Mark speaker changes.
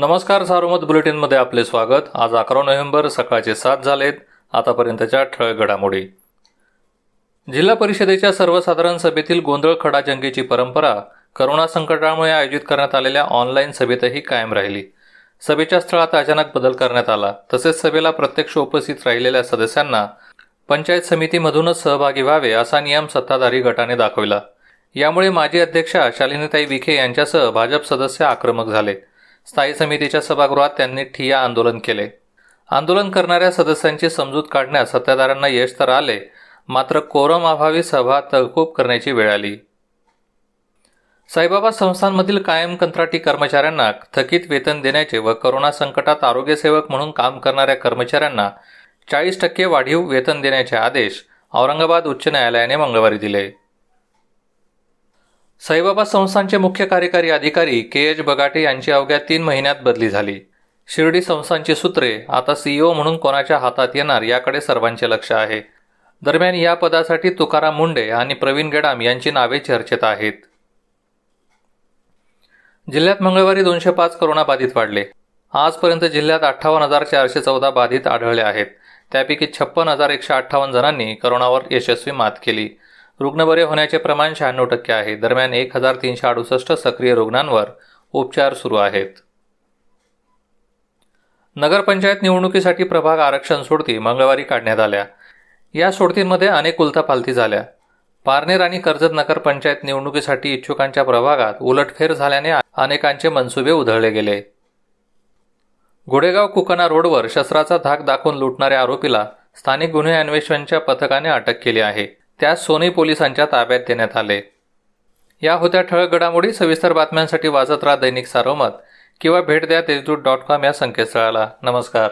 Speaker 1: नमस्कार सारोमत बुलेटिनमध्ये आपले स्वागत. आज अकरा नोव्हेंबर सकाळचे सात झालेत. आतापर्यंतच्या ठळक घडामोडी. जिल्हा परिषदेच्या सर्वसाधारण सभेतील गोंधळ खडाजंगीची परंपरा करोना संकटामुळे आयोजित करण्यात आलेल्या ऑनलाईन सभेतही कायम राहिली. सभेच्या स्थळात अचानक बदल करण्यात आला. तसेच सभेला प्रत्यक्ष उपस्थित राहिलेल्या सदस्यांना पंचायत समितीमधूनच सहभागी व्हावे असा नियम सत्ताधारी गटाने दाखविला. यामुळे माजी अध्यक्षा शालिनीताई विखे यांच्यासह भाजप सदस्य आक्रमक झाले. स्थायी समितीच्या सभागृहात त्यांनी ठिया आंदोलन केले. आंदोलन करणाऱ्या सदस्यांची समजूत काढण्यास सत्ताधाऱ्यांना यश तर आले मात्र कोरम अभावी सभा तहकूब करण्याची वेळ आली. साईबाबा संस्थांमधील कायम कंत्राटी कर्मचाऱ्यांना थकीत वेतन देण्याचे व करोना संकटात आरोग्यसेवक म्हणून काम करणाऱ्या कर्मचाऱ्यांना चाळीस टक्के वाढीव वेतन देण्याचे आदेश औरंगाबाद उच्च न्यायालयाने मंगळवारी दिले. साईबाबा संस्थांचे मुख्य कार्यकारी अधिकारी के एच बगाटे यांची अवघ्या तीन महिन्यात बदली झाली. शिर्डी संस्थांची सूत्रे आता सीईओ म्हणून कोणाच्या हातात येणार याकडे सर्वांचे लक्ष आहे. दरम्यान या पदासाठी तुकाराम मुंडे आणि प्रवीण गेडाम यांची नावे चर्चेत आहेत. जिल्ह्यात मंगळवारी दोनशे पाच कोरोनाबाधित वाढले. आजपर्यंत जिल्ह्यात अठ्ठावन्न हजार चारशे चौदा बाधित आढळले आहेत. त्यापैकी छप्पन हजार एकशे अठ्ठावन्न जणांनी करोनावर यशस्वी मात केली. रुग्ण बरे होण्याचे प्रमाण शहाण्णव टक्के आहे. दरम्यान एक हजार तीनशे अडुसष्ट सक्रिय रुग्णांवर उपचार सुरू आहेत. नगरपंचायत निवडणुकीसाठी प्रभाग आरक्षण सोडती मंगळवारी काढण्यात आल्या. या सोडतींमध्ये अनेक उलथापालथी झाल्या. पारनेर आणि कर्जत नगरपंचायत निवडणुकीसाठी इच्छुकांच्या प्रभागात उलटफेर झाल्याने अनेकांचे मनसुबे उधळले गेले. घोडेगाव कुकना रोडवर शस्त्राचा धाक दाखवून लुटणाऱ्या आरोपीला स्थानिक गुन्हे अन्वेषणच्या पथकाने अटक केली आहे. त्यास सोनी पोलिसांच्या ताब्यात देण्यात आले. या होत्या ठळक घडामोडी सविस्तर बातम्यांसाठी वाचत राहा दैनिक सारोमत किंवा भेट द्या तेजदूत डॉट कॉम या संकेतस्थळाला. नमस्कार.